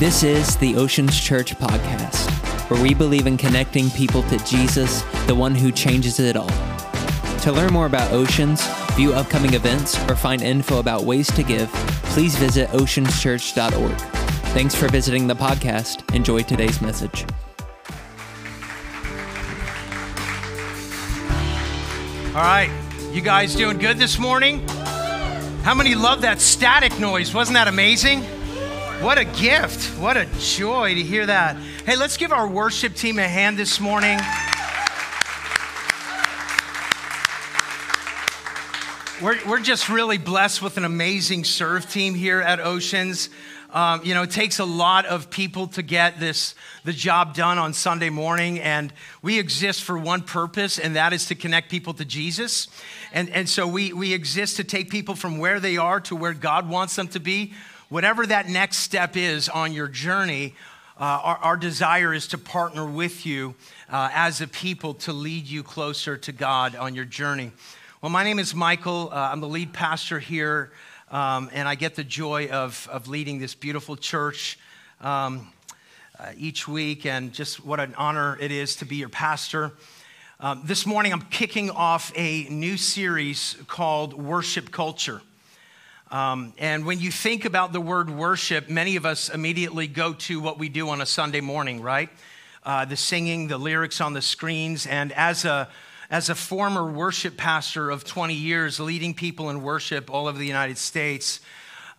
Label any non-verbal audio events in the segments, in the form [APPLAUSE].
This is the Oceans Church podcast, where we believe in connecting people to Jesus, the one who changes it all. To learn more about Oceans, view upcoming events, or find info about ways to give, please visit oceanschurch.org. Thanks for visiting the podcast. Enjoy today's message. All right, you guys doing good this morning? How many love that static noise? Wasn't that amazing? What a gift. What a joy to hear that. Hey, let's give our worship team a hand this morning. We're, we're just really blessed with an amazing serve team here at Oceans. Um, you know, it takes a lot of people to get this the job done on Sunday morning, and we exist for one purpose, and that is to connect people to Jesus. And, and so we, we exist to take people from where they are to where God wants them to be. Whatever that next step is on your journey, uh, our, our, desire is to partner with you uh, as a people to lead you closer to God on your journey. Well, my name is Michael. Uh, I'm the lead pastor here um, and I get the joy of, of leading this beautiful church um, uh, each week, and just what an honor it is to be your pastor. Um, this morning, I'm kicking off a new series called Worship Culture. Um, and when you think about the word worship, many of us immediately go to what we do on a Sunday morning, right? Uh, the singing, the lyrics on the screens. And as a as a former worship pastor of 20 years, leading people in worship all over the United States,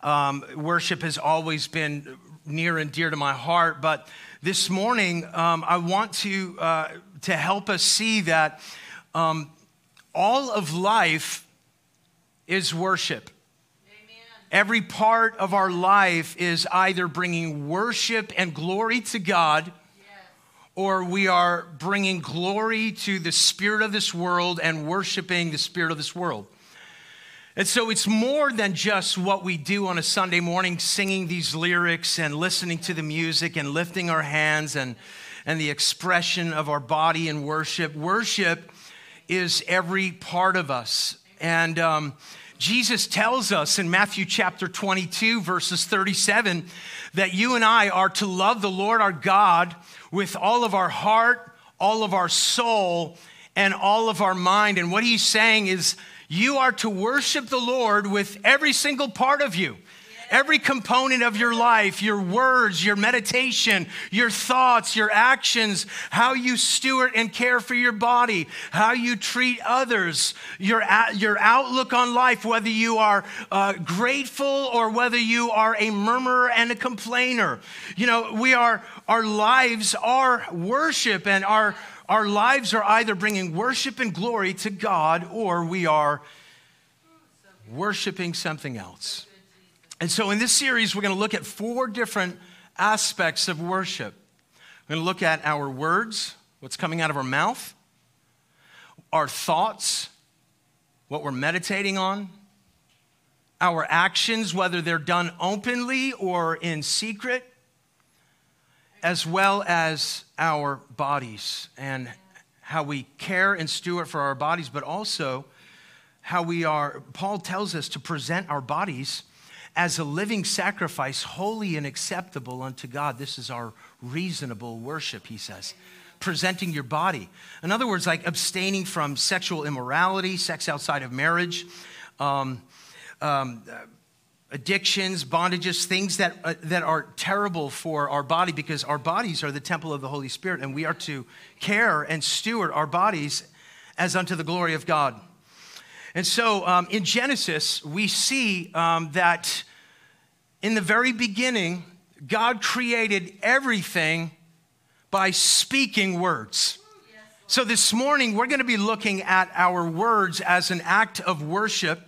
um, worship has always been near and dear to my heart. But this morning, um, I want to, uh, to help us see that um, all of life is worship. Every part of our life is either bringing worship and glory to God or we are bringing glory to the spirit of this world and worshiping the spirit of this world. And so it's more than just what we do on a Sunday morning, singing these lyrics and listening to the music and lifting our hands and, and the expression of our body in worship. Worship is every part of us. And um, Jesus tells us in Matthew chapter 22, verses 37, that you and I are to love the Lord our God with all of our heart, all of our soul, and all of our mind. And what he's saying is, you are to worship the Lord with every single part of you. Every component of your life, your words, your meditation, your thoughts, your actions, how you steward and care for your body, how you treat others, your, your outlook on life, whether you are uh, grateful or whether you are a murmurer and a complainer. You know, we are, our lives are worship, and our, our lives are either bringing worship and glory to God or we are worshiping something else. And so, in this series, we're going to look at four different aspects of worship. We're going to look at our words, what's coming out of our mouth, our thoughts, what we're meditating on, our actions, whether they're done openly or in secret, as well as our bodies and how we care and steward for our bodies, but also how we are, Paul tells us to present our bodies as a living sacrifice, holy and acceptable unto God. This is our reasonable worship, he says. Presenting your body. In other words, like abstaining from sexual immorality, sex outside of marriage, um, um, addictions, bondages, things that, uh, that are terrible for our body because our bodies are the temple of the Holy Spirit and we are to care and steward our bodies as unto the glory of God. And so um, in Genesis, we see um, that in the very beginning, God created everything by speaking words. So this morning, we're going to be looking at our words as an act of worship.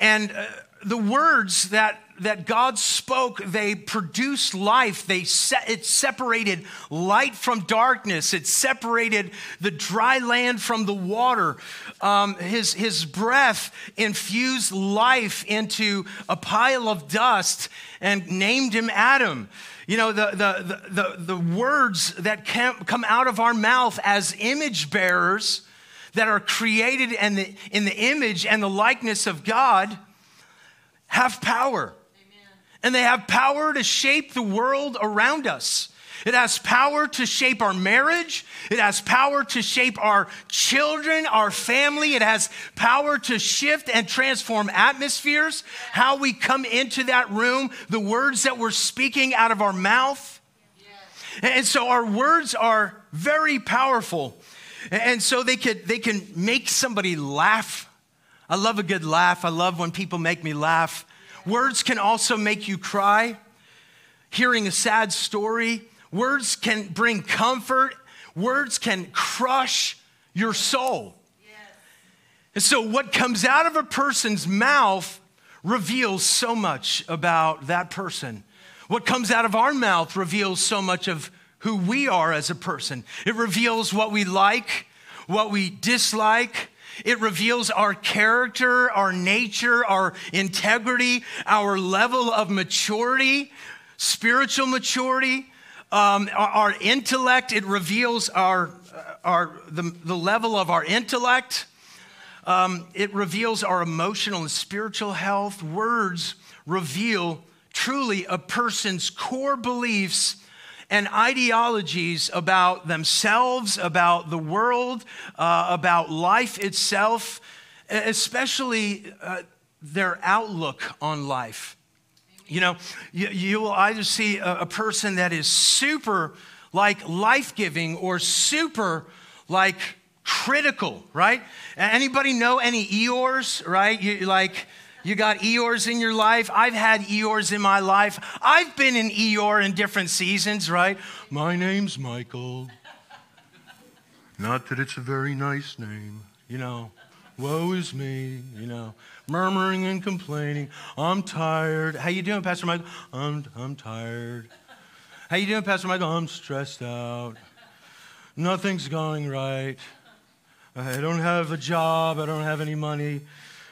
And uh, the words that, that God spoke, they produced life. They se- it separated light from darkness. It separated the dry land from the water. Um, his, his breath infused life into a pile of dust and named him Adam. You know, the, the, the, the, the words that come out of our mouth as image bearers that are created in the, in the image and the likeness of God have power. And they have power to shape the world around us. It has power to shape our marriage. It has power to shape our children, our family. It has power to shift and transform atmospheres, how we come into that room, the words that we're speaking out of our mouth. And so our words are very powerful. And so they could they can make somebody laugh. I love a good laugh. I love when people make me laugh. Words can also make you cry. Hearing a sad story, words can bring comfort. Words can crush your soul. And so, what comes out of a person's mouth reveals so much about that person. What comes out of our mouth reveals so much of who we are as a person. It reveals what we like, what we dislike. It reveals our character, our nature, our integrity, our level of maturity, spiritual maturity, um, our, our, intellect. It reveals our, our, the, the level of our intellect. Um, it reveals our emotional and spiritual health. Words reveal truly a person's core beliefs and ideologies about themselves, about the world, uh, about life itself, especially uh, their outlook on life. You know, you, you will either see a, a person that is super like life giving or super like critical, right? Anybody know any Eeyores, right? You like you got Eeyores in your life. I've had Eeyores in my life. I've been an Eeyore in different seasons, right? My name's Michael. Not that it's a very nice name, you know. Woe is me, you know. Murmuring and complaining. I'm tired. How you doing, Pastor Michael? I'm, I'm tired. How you doing, Pastor Michael? I'm stressed out. Nothing's going right. I don't have a job. I don't have any money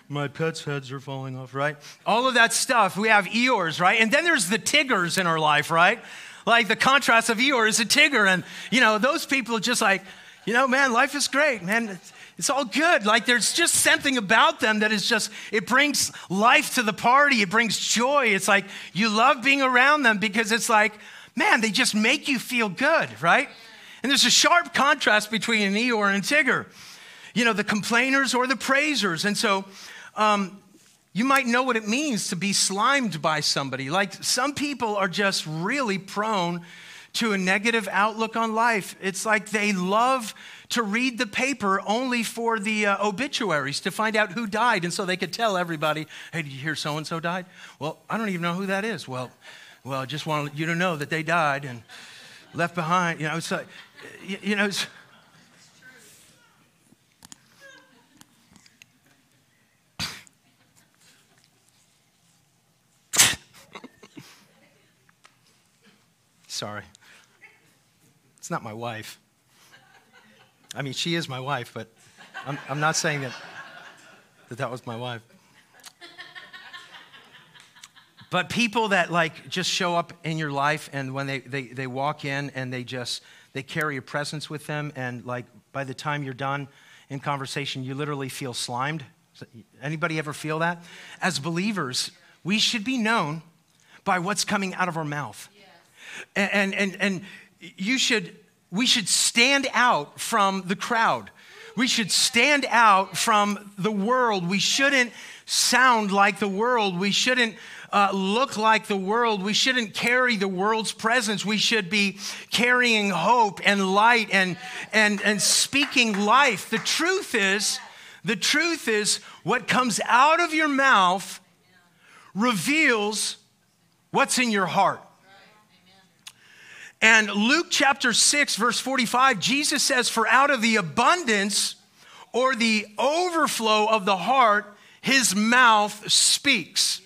my pets' heads are falling off, right? All of that stuff. We have Eeyores, right? And then there's the Tiggers in our life, right? Like the contrast of Eeyore is a Tigger. And, you know, those people are just like, you know, man, life is great, man. It's all good. Like there's just something about them that is just, it brings life to the party. It brings joy. It's like you love being around them because it's like, man, they just make you feel good, right? And there's a sharp contrast between an Eeyore and a Tigger. You know, the complainers or the praisers. And so um, you might know what it means to be slimed by somebody. Like some people are just really prone to a negative outlook on life. It's like they love to read the paper only for the uh, obituaries to find out who died. And so they could tell everybody, hey, did you hear so and so died? Well, I don't even know who that is. Well, well, I just want you to know that they died and left behind. You know, it's like, you know, it's, Sorry. It's not my wife. I mean, she is my wife, but I'm, I'm not saying that, that that was my wife. But people that like just show up in your life and when they, they, they walk in and they just, they carry a presence with them and like by the time you're done in conversation, you literally feel slimed. Anybody ever feel that? As believers, we should be known by what's coming out of our mouth. And, and, and you should, we should stand out from the crowd. We should stand out from the world. We shouldn't sound like the world. We shouldn't uh, look like the world. We shouldn't carry the world's presence. We should be carrying hope and light and, and, and speaking life. The truth is, the truth is, what comes out of your mouth reveals what's in your heart. And Luke chapter 6, verse 45, Jesus says, For out of the abundance or the overflow of the heart, his mouth speaks.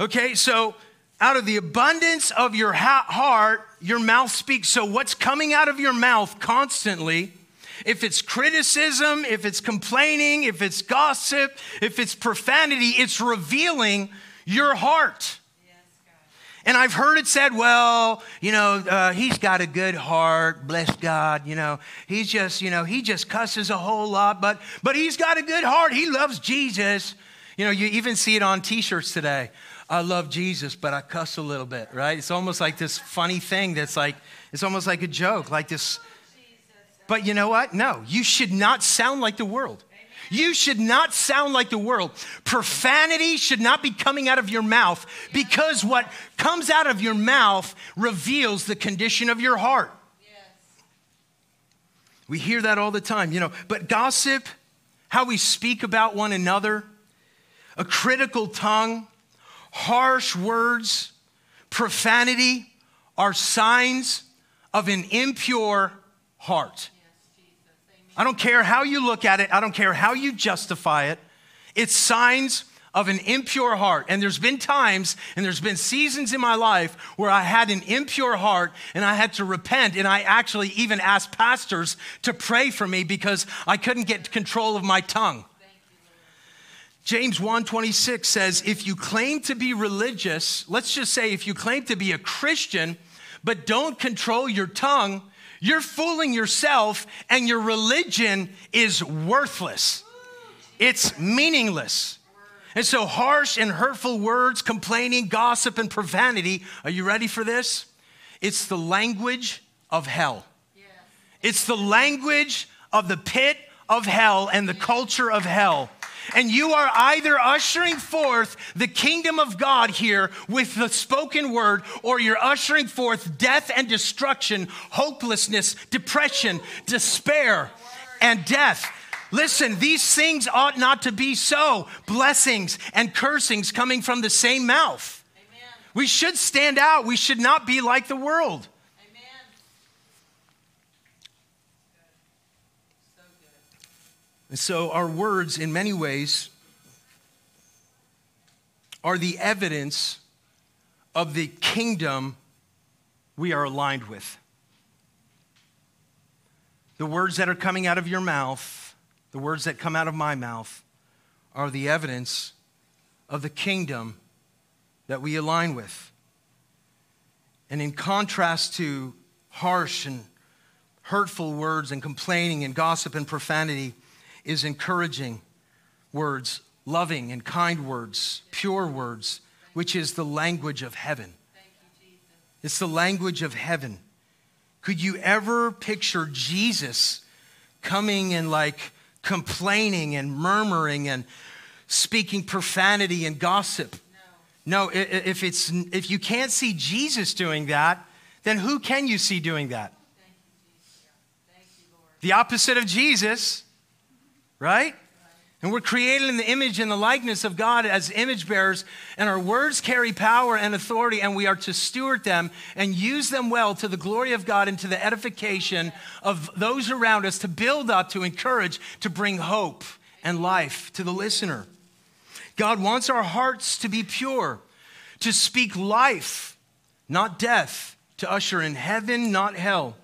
Okay, so out of the abundance of your heart, your mouth speaks. So, what's coming out of your mouth constantly? If it's criticism, if it's complaining, if it's gossip, if it's profanity, it's revealing your heart. And I've heard it said, well, you know, uh, he's got a good heart, bless God, you know, he's just, you know, he just cusses a whole lot, but, but he's got a good heart. He loves Jesus. You know, you even see it on t shirts today. I love Jesus, but I cuss a little bit, right? It's almost like this funny thing that's like, it's almost like a joke, like this. But you know what? No, you should not sound like the world. You should not sound like the world. Profanity should not be coming out of your mouth because what comes out of your mouth reveals the condition of your heart. We hear that all the time, you know, but gossip, how we speak about one another, a critical tongue, harsh words, profanity are signs of an impure heart. I don't care how you look at it, I don't care how you justify it. It's signs of an impure heart. And there's been times and there's been seasons in my life where I had an impure heart and I had to repent. And I actually even asked pastors to pray for me because I couldn't get control of my tongue. James 1:26 says if you claim to be religious, let's just say if you claim to be a Christian but don't control your tongue, you're fooling yourself and your religion is worthless. It's meaningless. And so, harsh and hurtful words, complaining, gossip, and profanity are you ready for this? It's the language of hell. It's the language of the pit of hell and the culture of hell. And you are either ushering forth the kingdom of God here with the spoken word, or you're ushering forth death and destruction, hopelessness, depression, despair, and death. Listen, these things ought not to be so. Blessings and cursings coming from the same mouth. Amen. We should stand out. We should not be like the world. And so, our words, in many ways, are the evidence of the kingdom we are aligned with. The words that are coming out of your mouth, the words that come out of my mouth, are the evidence of the kingdom that we align with. And in contrast to harsh and hurtful words and complaining and gossip and profanity, is encouraging words, loving and kind words, pure words, which is the language of heaven. It's the language of heaven. Could you ever picture Jesus coming and like complaining and murmuring and speaking profanity and gossip? No, no if, it's, if you can't see Jesus doing that, then who can you see doing that? The opposite of Jesus right? And we're created in the image and the likeness of God as image bearers, and our words carry power and authority, and we are to steward them and use them well to the glory of God and to the edification of those around us to build up, to encourage, to bring hope and life to the listener. God wants our hearts to be pure, to speak life, not death, to usher in heaven, not hell.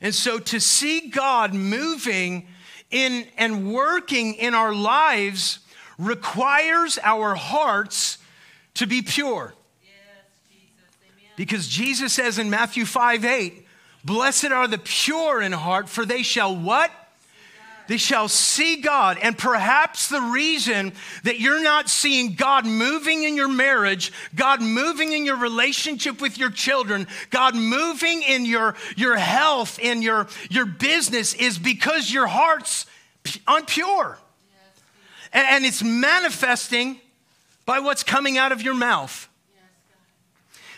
And so to see God moving in and working in our lives requires our hearts to be pure. Because Jesus says in Matthew 5 8, Blessed are the pure in heart, for they shall what? They shall see God. And perhaps the reason that you're not seeing God moving in your marriage, God moving in your relationship with your children, God moving in your, your health, in your, your business, is because your heart's unpure. And, and it's manifesting by what's coming out of your mouth.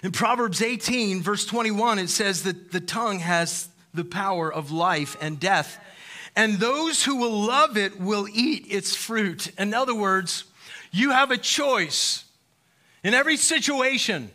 In Proverbs 18, verse 21, it says that the tongue has the power of life and death and those who will love it will eat its fruit. In other words, you have a choice in every situation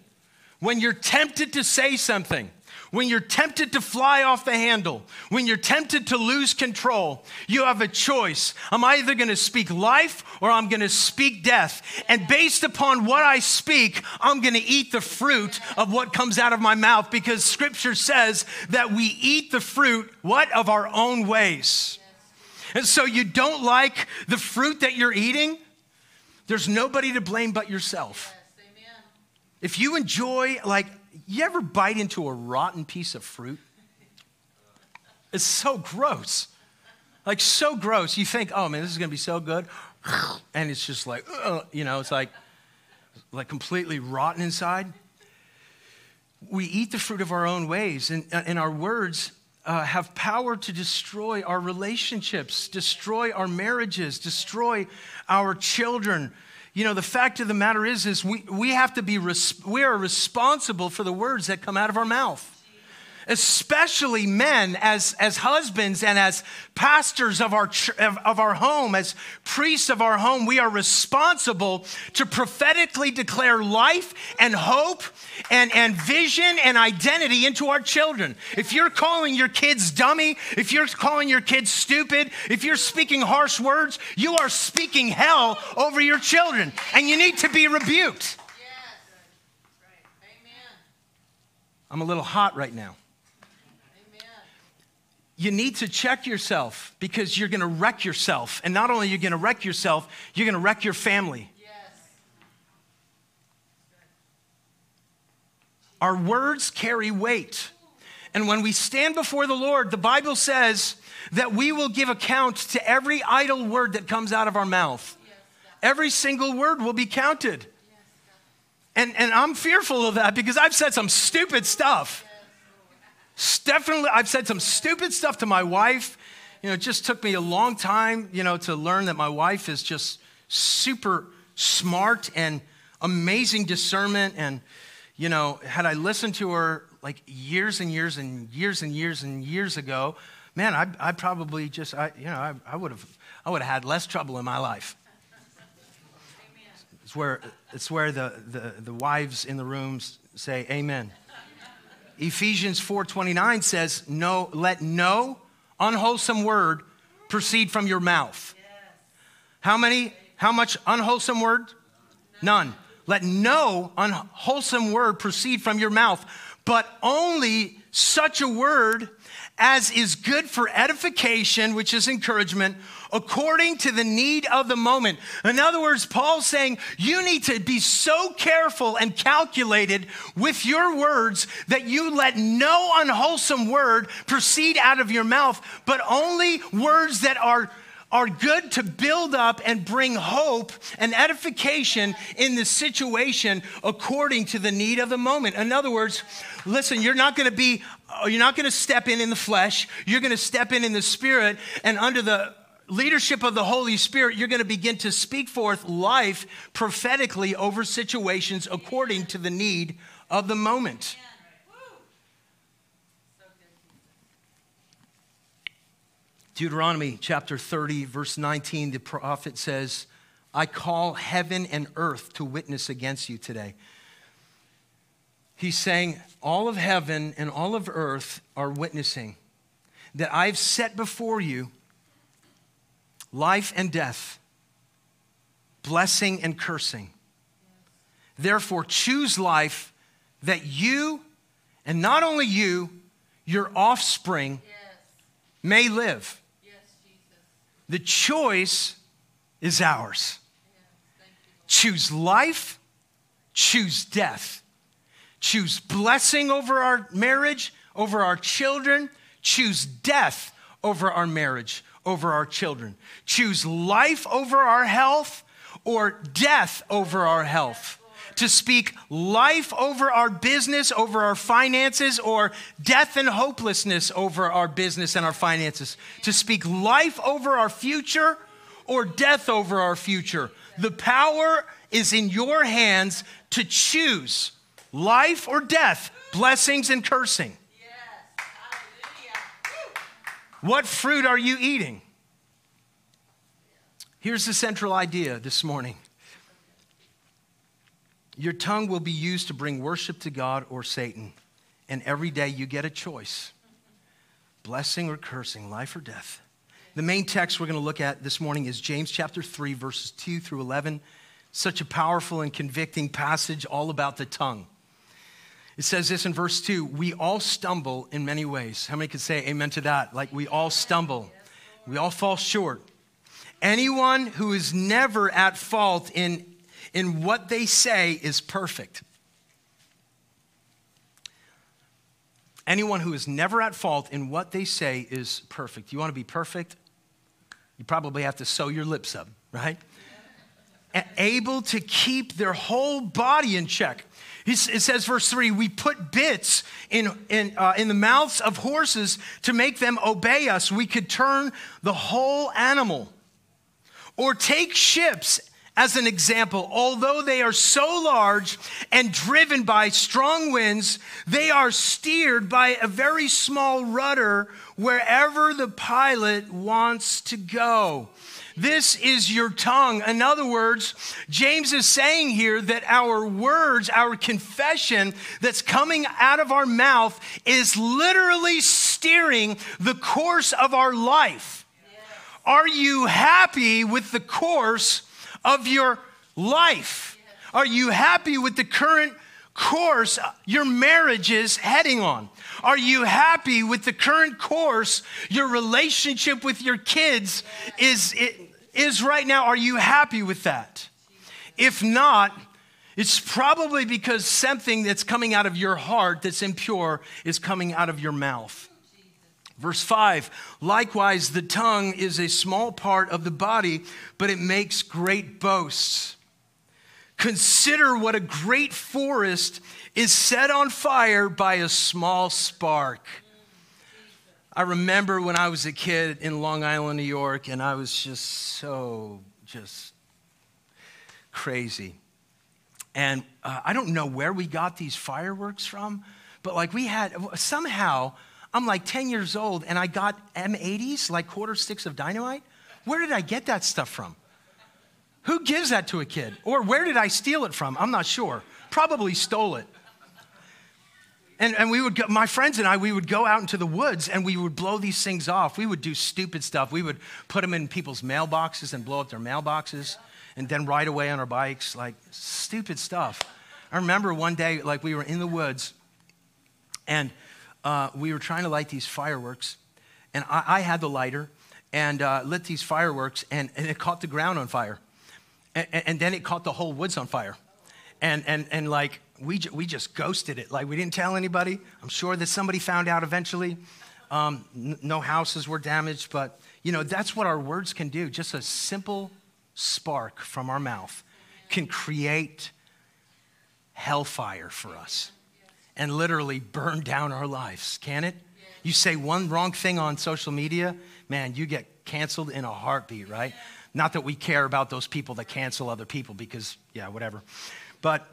when you're tempted to say something. When you're tempted to fly off the handle, when you're tempted to lose control, you have a choice. I'm either going to speak life or I'm going to speak death. And based upon what I speak, I'm going to eat the fruit of what comes out of my mouth because scripture says that we eat the fruit, what? Of our own ways. And so you don't like the fruit that you're eating, there's nobody to blame but yourself. If you enjoy, like, you ever bite into a rotten piece of fruit? It's so gross. Like so gross. You think, oh man, this is gonna be so good. [LAUGHS] And it's just like, uh, you know, it's like, like completely rotten inside. We eat the fruit of our own ways, and, and our words uh, have power to destroy our relationships, destroy our marriages, destroy our children. You know, the fact of the matter is, is we, we have to be, res- we are responsible for the words that come out of our mouth especially men as, as husbands and as pastors of our, of our home, as priests of our home, we are responsible to prophetically declare life and hope and, and vision and identity into our children. If you're calling your kids dummy, if you're calling your kids stupid, if you're speaking harsh words, you are speaking hell over your children. And you need to be rebuked. I'm a little hot right now you need to check yourself because you're going to wreck yourself. And not only are you going to wreck yourself, you're going to wreck your family. Yes. Our words carry weight. And when we stand before the Lord, the Bible says that we will give account to every idle word that comes out of our mouth. Every single word will be counted. And, and I'm fearful of that because I've said some stupid stuff. Definitely, I've said some stupid stuff to my wife. You know, it just took me a long time, you know, to learn that my wife is just super smart and amazing discernment. And, you know, had I listened to her like years and years and years and years and years ago, man, I, I probably just, I, you know, I, would have, I would have had less trouble in my life. It's where, it's where the, the, the wives in the rooms say, Amen. Ephesians 4:29 says, "No, let no unwholesome word proceed from your mouth." Yes. How many how much unwholesome word? None. None. Let no unwholesome word proceed from your mouth, but only such a word as is good for edification, which is encouragement, according to the need of the moment. In other words, Paul's saying you need to be so careful and calculated with your words that you let no unwholesome word proceed out of your mouth, but only words that are are good to build up and bring hope and edification in the situation according to the need of the moment. In other words, listen, you're not going to be, you're not going to step in in the flesh. You're going to step in in the spirit and under the leadership of the Holy Spirit, you're going to begin to speak forth life prophetically over situations according to the need of the moment. Deuteronomy chapter 30, verse 19, the prophet says, I call heaven and earth to witness against you today. He's saying, All of heaven and all of earth are witnessing that I've set before you life and death, blessing and cursing. Therefore, choose life that you, and not only you, your offspring yes. may live. The choice is ours. Choose life, choose death. Choose blessing over our marriage, over our children. Choose death over our marriage, over our children. Choose life over our health or death over our health to speak life over our business, over our finances, or death and hopelessness over our business and our finances, to speak life over our future or death over our future. The power is in your hands to choose life or death, blessings and cursing. What fruit are you eating? Here's the central idea this morning your tongue will be used to bring worship to God or Satan. And every day you get a choice blessing or cursing, life or death. The main text we're going to look at this morning is James chapter 3, verses 2 through 11. Such a powerful and convicting passage all about the tongue. It says this in verse 2 We all stumble in many ways. How many could say amen to that? Like we all stumble, we all fall short. Anyone who is never at fault in in what they say is perfect. Anyone who is never at fault in what they say is perfect. You want to be perfect? You probably have to sew your lips up, right? Able to keep their whole body in check. It says, verse 3 we put bits in, in, uh, in the mouths of horses to make them obey us. We could turn the whole animal. Or take ships as an example, although they are so large and driven by strong winds, they are steered by a very small rudder wherever the pilot wants to go. This is your tongue. In other words, James is saying here that our words, our confession that's coming out of our mouth is literally steering the course of our life. Are you happy with the course of your life? Are you happy with the current course your marriage is heading on? Are you happy with the current course your relationship with your kids is, is right now? Are you happy with that? If not, it's probably because something that's coming out of your heart that's impure is coming out of your mouth. Verse 5 Likewise, the tongue is a small part of the body, but it makes great boasts. Consider what a great forest is set on fire by a small spark. I remember when I was a kid in Long Island, New York, and I was just so, just crazy. And uh, I don't know where we got these fireworks from, but like we had, somehow, I'm like 10 years old and I got M80s, like quarter sticks of dynamite. Where did I get that stuff from? Who gives that to a kid? Or where did I steal it from? I'm not sure. Probably stole it. And, and we would go, my friends and I, we would go out into the woods and we would blow these things off. We would do stupid stuff. We would put them in people's mailboxes and blow up their mailboxes and then ride away on our bikes, like stupid stuff. I remember one day, like we were in the woods and uh, we were trying to light these fireworks, and I, I had the lighter and uh, lit these fireworks, and, and, it caught the ground on fire. And, and, then it caught the whole woods on fire. And, and, and like, we, we just ghosted it. Like, we didn't tell anybody. I'm sure that somebody found out eventually. Um, n- no houses were damaged, but, you know, that's what our words can do. Just a simple spark from our mouth can create hellfire for us and literally burn down our lives, can it? You say one wrong thing on social media, man, you get canceled in a heartbeat, right? Not that we care about those people that cancel other people because, yeah, whatever. But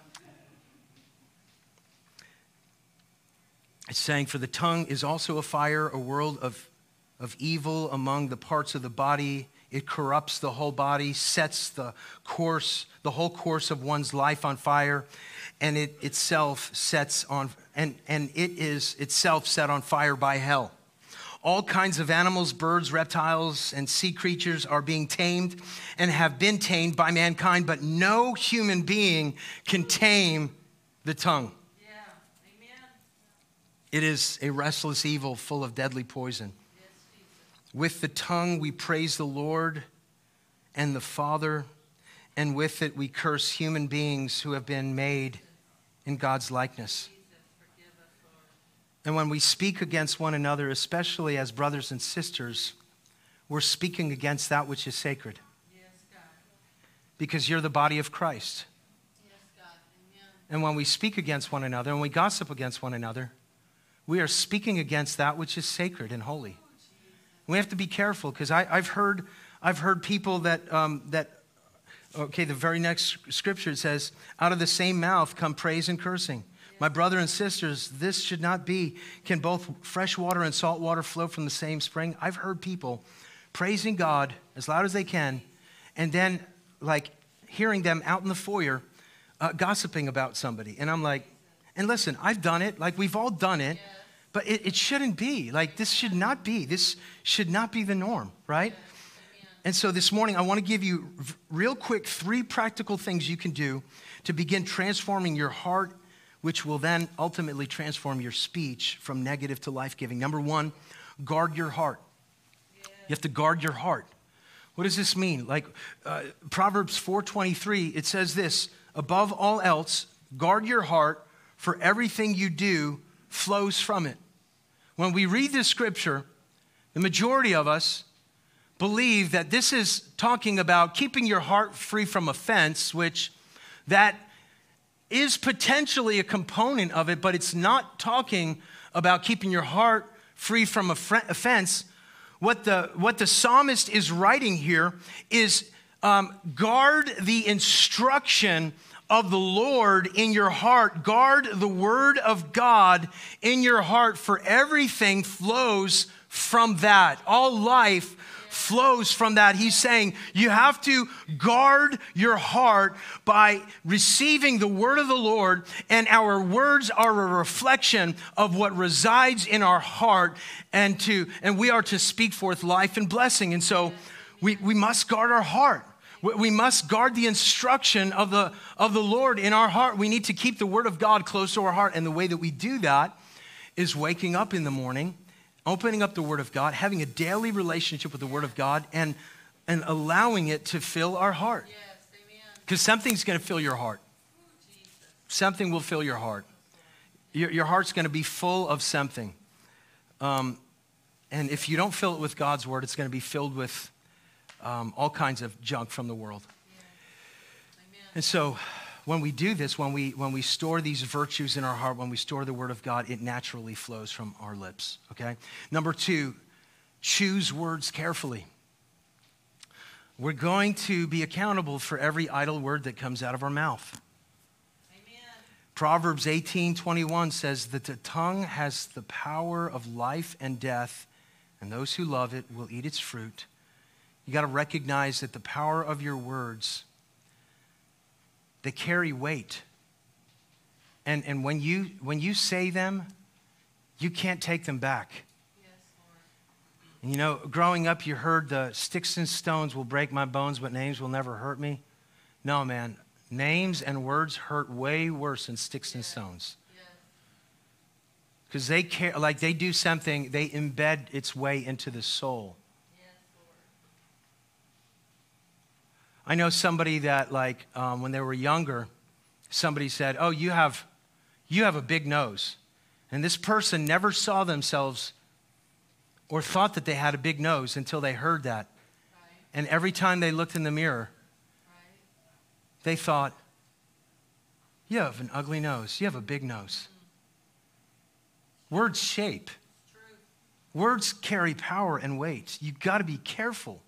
it's saying, For the tongue is also a fire, a world of, of evil among the parts of the body. It corrupts the whole body, sets the course, the whole course of one's life on fire and it itself sets on and, and it is itself set on fire by hell all kinds of animals birds reptiles and sea creatures are being tamed and have been tamed by mankind but no human being can tame the tongue yeah. Amen. it is a restless evil full of deadly poison with the tongue we praise the lord and the father and with it we curse human beings who have been made in God's likeness. And when we speak against one another, especially as brothers and sisters, we're speaking against that which is sacred. Because you're the body of Christ. And when we speak against one another and we gossip against one another, we are speaking against that which is sacred and holy. We have to be careful because I've heard, I've heard people that, um, that Okay, the very next scripture says, out of the same mouth come praise and cursing. My brother and sisters, this should not be. Can both fresh water and salt water flow from the same spring? I've heard people praising God as loud as they can, and then, like, hearing them out in the foyer uh, gossiping about somebody. And I'm like, and listen, I've done it. Like, we've all done it, but it, it shouldn't be. Like, this should not be. This should not be the norm, right? And so this morning, I want to give you real quick three practical things you can do to begin transforming your heart, which will then ultimately transform your speech from negative to life giving. Number one, guard your heart. You have to guard your heart. What does this mean? Like uh, Proverbs 4:23, it says this: above all else, guard your heart, for everything you do flows from it. When we read this scripture, the majority of us believe that this is talking about keeping your heart free from offense, which that is potentially a component of it, but it's not talking about keeping your heart free from offense. What the, what the psalmist is writing here is um, guard the instruction of the Lord in your heart. Guard the word of God in your heart, for everything flows from that. All life flows from that. He's saying you have to guard your heart by receiving the word of the Lord, and our words are a reflection of what resides in our heart, and to and we are to speak forth life and blessing. And so we, we must guard our heart. We must guard the instruction of the, of the Lord in our heart. We need to keep the word of God close to our heart. And the way that we do that is waking up in the morning opening up the Word of God, having a daily relationship with the Word of God, and, and allowing it to fill our heart. Because yes, something's going to fill your heart. Something will fill your heart. Your, your heart's going to be full of something. Um, and if you don't fill it with God's Word, it's going to be filled with um, all kinds of junk from the world. Yeah. And so, when we do this, when we, when we store these virtues in our heart, when we store the Word of God, it naturally flows from our lips, okay? Number two, choose words carefully. We're going to be accountable for every idle word that comes out of our mouth. Proverbs 18 21 says that the tongue has the power of life and death, and those who love it will eat its fruit. You got to recognize that the power of your words they carry weight. And, and when, you, when you say them, you can't take them back. Yes, and you know, growing up, you heard the sticks and stones will break my bones, but names will never hurt me. No, man, names and words hurt way worse than sticks and stones. Because they care, like they do something, they embed its way into the soul. I know somebody that, like, um, when they were younger, somebody said, Oh, you have, you have a big nose. And this person never saw themselves or thought that they had a big nose until they heard that. Right. And every time they looked in the mirror, right. they thought, You have an ugly nose. You have a big nose. Mm. Words shape, words carry power and weight. You've got to be careful.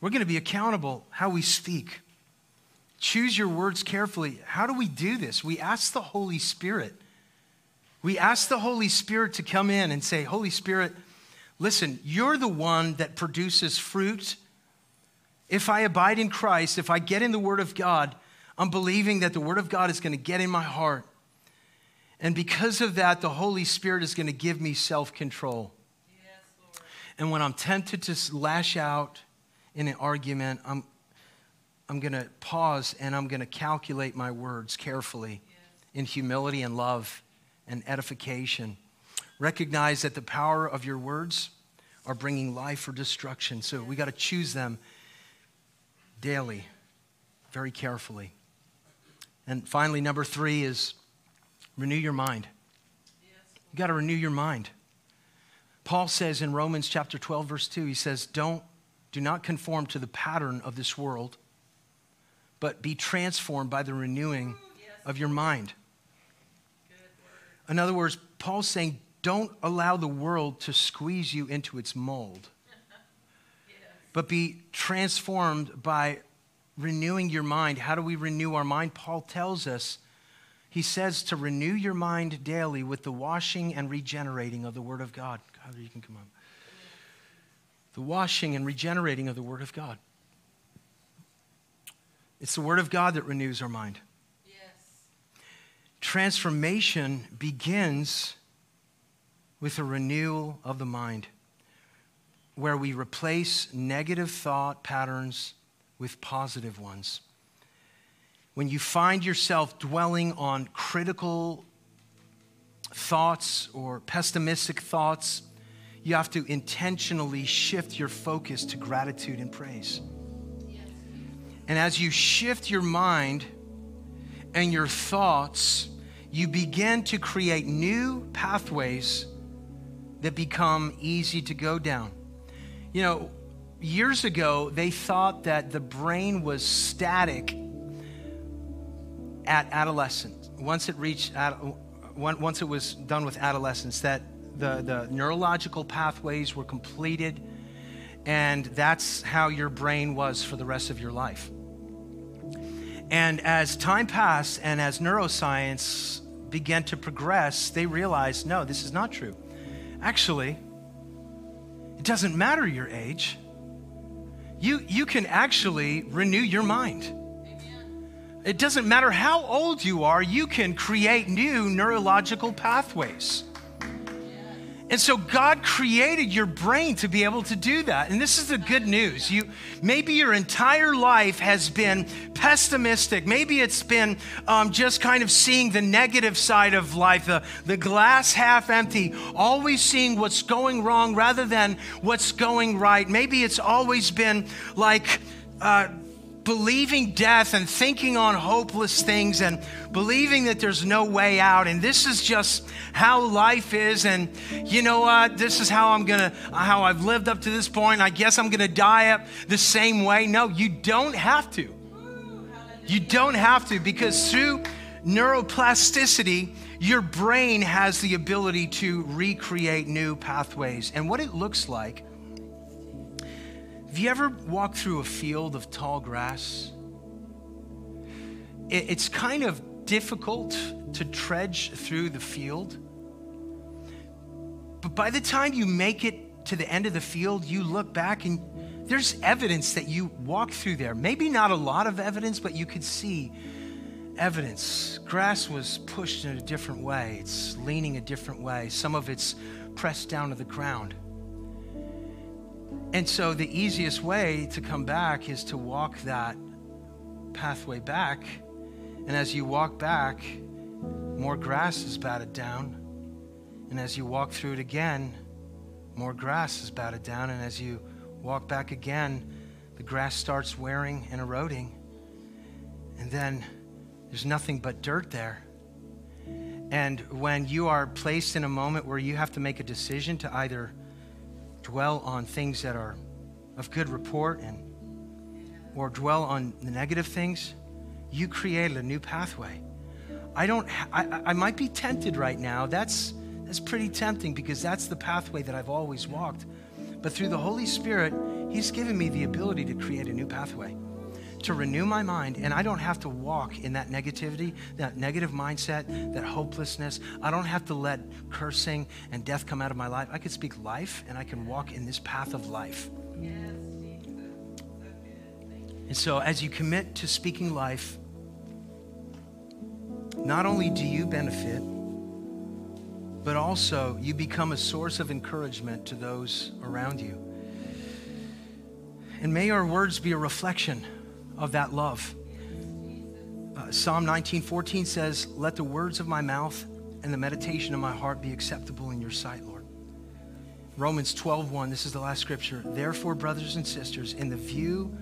We're going to be accountable how we speak. Choose your words carefully. How do we do this? We ask the Holy Spirit. We ask the Holy Spirit to come in and say, Holy Spirit, listen, you're the one that produces fruit. If I abide in Christ, if I get in the Word of God, I'm believing that the Word of God is going to get in my heart. And because of that, the Holy Spirit is going to give me self control. Yes, and when I'm tempted to lash out, in an argument, I'm, I'm going to pause and I'm going to calculate my words carefully in humility and love and edification. Recognize that the power of your words are bringing life or destruction. So we got to choose them daily, very carefully. And finally, number three is renew your mind. You got to renew your mind. Paul says in Romans chapter 12, verse 2, he says, Don't do not conform to the pattern of this world, but be transformed by the renewing of your mind. In other words, Paul's saying, don't allow the world to squeeze you into its mold, but be transformed by renewing your mind. How do we renew our mind? Paul tells us, he says to renew your mind daily with the washing and regenerating of the Word of God. God, you can come on the washing and regenerating of the Word of God. It's the Word of God that renews our mind. Yes. Transformation begins with a renewal of the mind, where we replace negative thought patterns with positive ones. When you find yourself dwelling on critical thoughts or pessimistic thoughts, you have to intentionally shift your focus to gratitude and praise. And as you shift your mind and your thoughts, you begin to create new pathways that become easy to go down. You know, years ago, they thought that the brain was static at adolescence. Once it reached, once it was done with adolescence, that the, the neurological pathways were completed, and that's how your brain was for the rest of your life. And as time passed and as neuroscience began to progress, they realized no, this is not true. Actually, it doesn't matter your age. You, you can actually renew your mind. It doesn't matter how old you are, you can create new neurological pathways. And so God created your brain to be able to do that. And this is the good news. You maybe your entire life has been pessimistic. Maybe it's been um, just kind of seeing the negative side of life, the, the glass half empty, always seeing what's going wrong rather than what's going right. Maybe it's always been like uh, believing death and thinking on hopeless things and believing that there's no way out. And this is just how life is. And you know what? This is how i'm gonna how i've lived up to this point. I guess i'm gonna die up the same way. No you don't have to. You don't have to because through neuroplasticity your brain has the ability to recreate new pathways. And what it looks like have you ever walked through a field of tall grass? It's kind of difficult to trudge through the field. But by the time you make it to the end of the field, you look back and there's evidence that you walked through there. Maybe not a lot of evidence, but you could see evidence. Grass was pushed in a different way, it's leaning a different way. Some of it's pressed down to the ground. And so the easiest way to come back is to walk that pathway back. And as you walk back, more grass is batted down. And as you walk through it again, more grass is batted down. And as you walk back again, the grass starts wearing and eroding. And then there's nothing but dirt there. And when you are placed in a moment where you have to make a decision to either dwell on things that are of good report and or dwell on the negative things, you created a new pathway. I don't I, I might be tempted right now. That's that's pretty tempting because that's the pathway that I've always walked. But through the Holy Spirit, He's given me the ability to create a new pathway to renew my mind, and I don't have to walk in that negativity, that negative mindset, that hopelessness. I don't have to let cursing and death come out of my life. I can speak life, and I can walk in this path of life. And so, as you commit to speaking life, not only do you benefit, but also you become a source of encouragement to those around you. And may our words be a reflection of that love. Uh, Psalm 19:14 says, "Let the words of my mouth and the meditation of my heart be acceptable in your sight, Lord." Romans 12:1, this is the last scripture. Therefore, brothers and sisters, in the view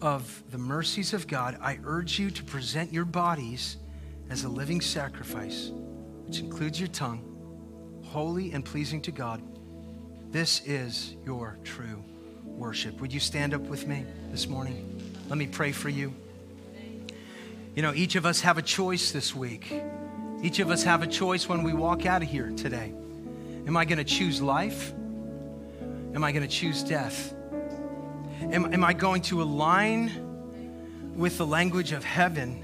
of the mercies of God, I urge you to present your bodies as a living sacrifice, which includes your tongue, holy and pleasing to God. This is your true worship. Would you stand up with me this morning? Let me pray for you. You know, each of us have a choice this week. Each of us have a choice when we walk out of here today. Am I going to choose life? Am I going to choose death? Am, am I going to align with the language of heaven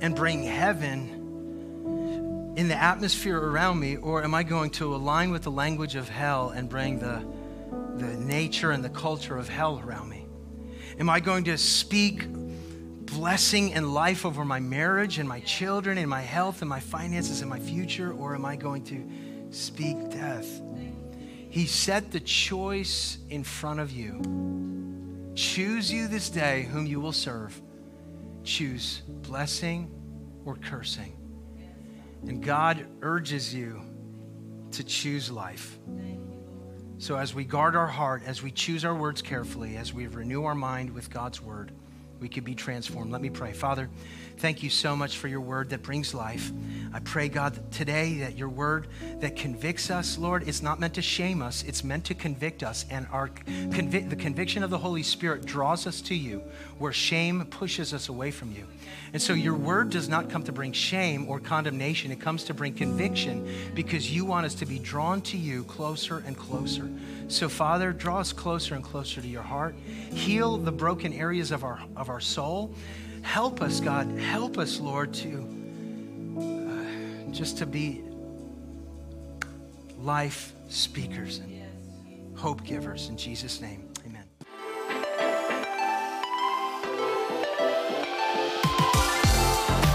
and bring heaven in the atmosphere around me? Or am I going to align with the language of hell and bring the, the nature and the culture of hell around me? Am I going to speak blessing and life over my marriage and my children and my health and my finances and my future? Or am I going to speak death? He set the choice in front of you. Choose you this day whom you will serve. Choose blessing or cursing. And God urges you to choose life. So, as we guard our heart, as we choose our words carefully, as we renew our mind with God's word, we could be transformed. Let me pray. Father, thank you so much for your word that brings life. I pray, God, today that your word that convicts us, Lord, it's not meant to shame us, it's meant to convict us. And our convi- the conviction of the Holy Spirit draws us to you, where shame pushes us away from you. And so your word does not come to bring shame or condemnation, it comes to bring conviction because you want us to be drawn to you closer and closer. So, Father, draw us closer and closer to your heart. Heal the broken areas of our, of our soul. Help us, God. Help us, Lord, to uh, just to be life speakers and hope givers. In Jesus' name. Amen.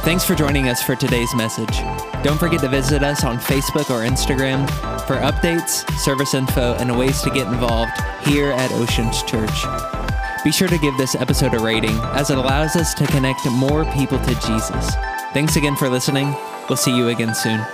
Thanks for joining us for today's message. Don't forget to visit us on Facebook or Instagram for updates, service info, and ways to get involved here at Oceans Church. Be sure to give this episode a rating as it allows us to connect more people to Jesus. Thanks again for listening. We'll see you again soon.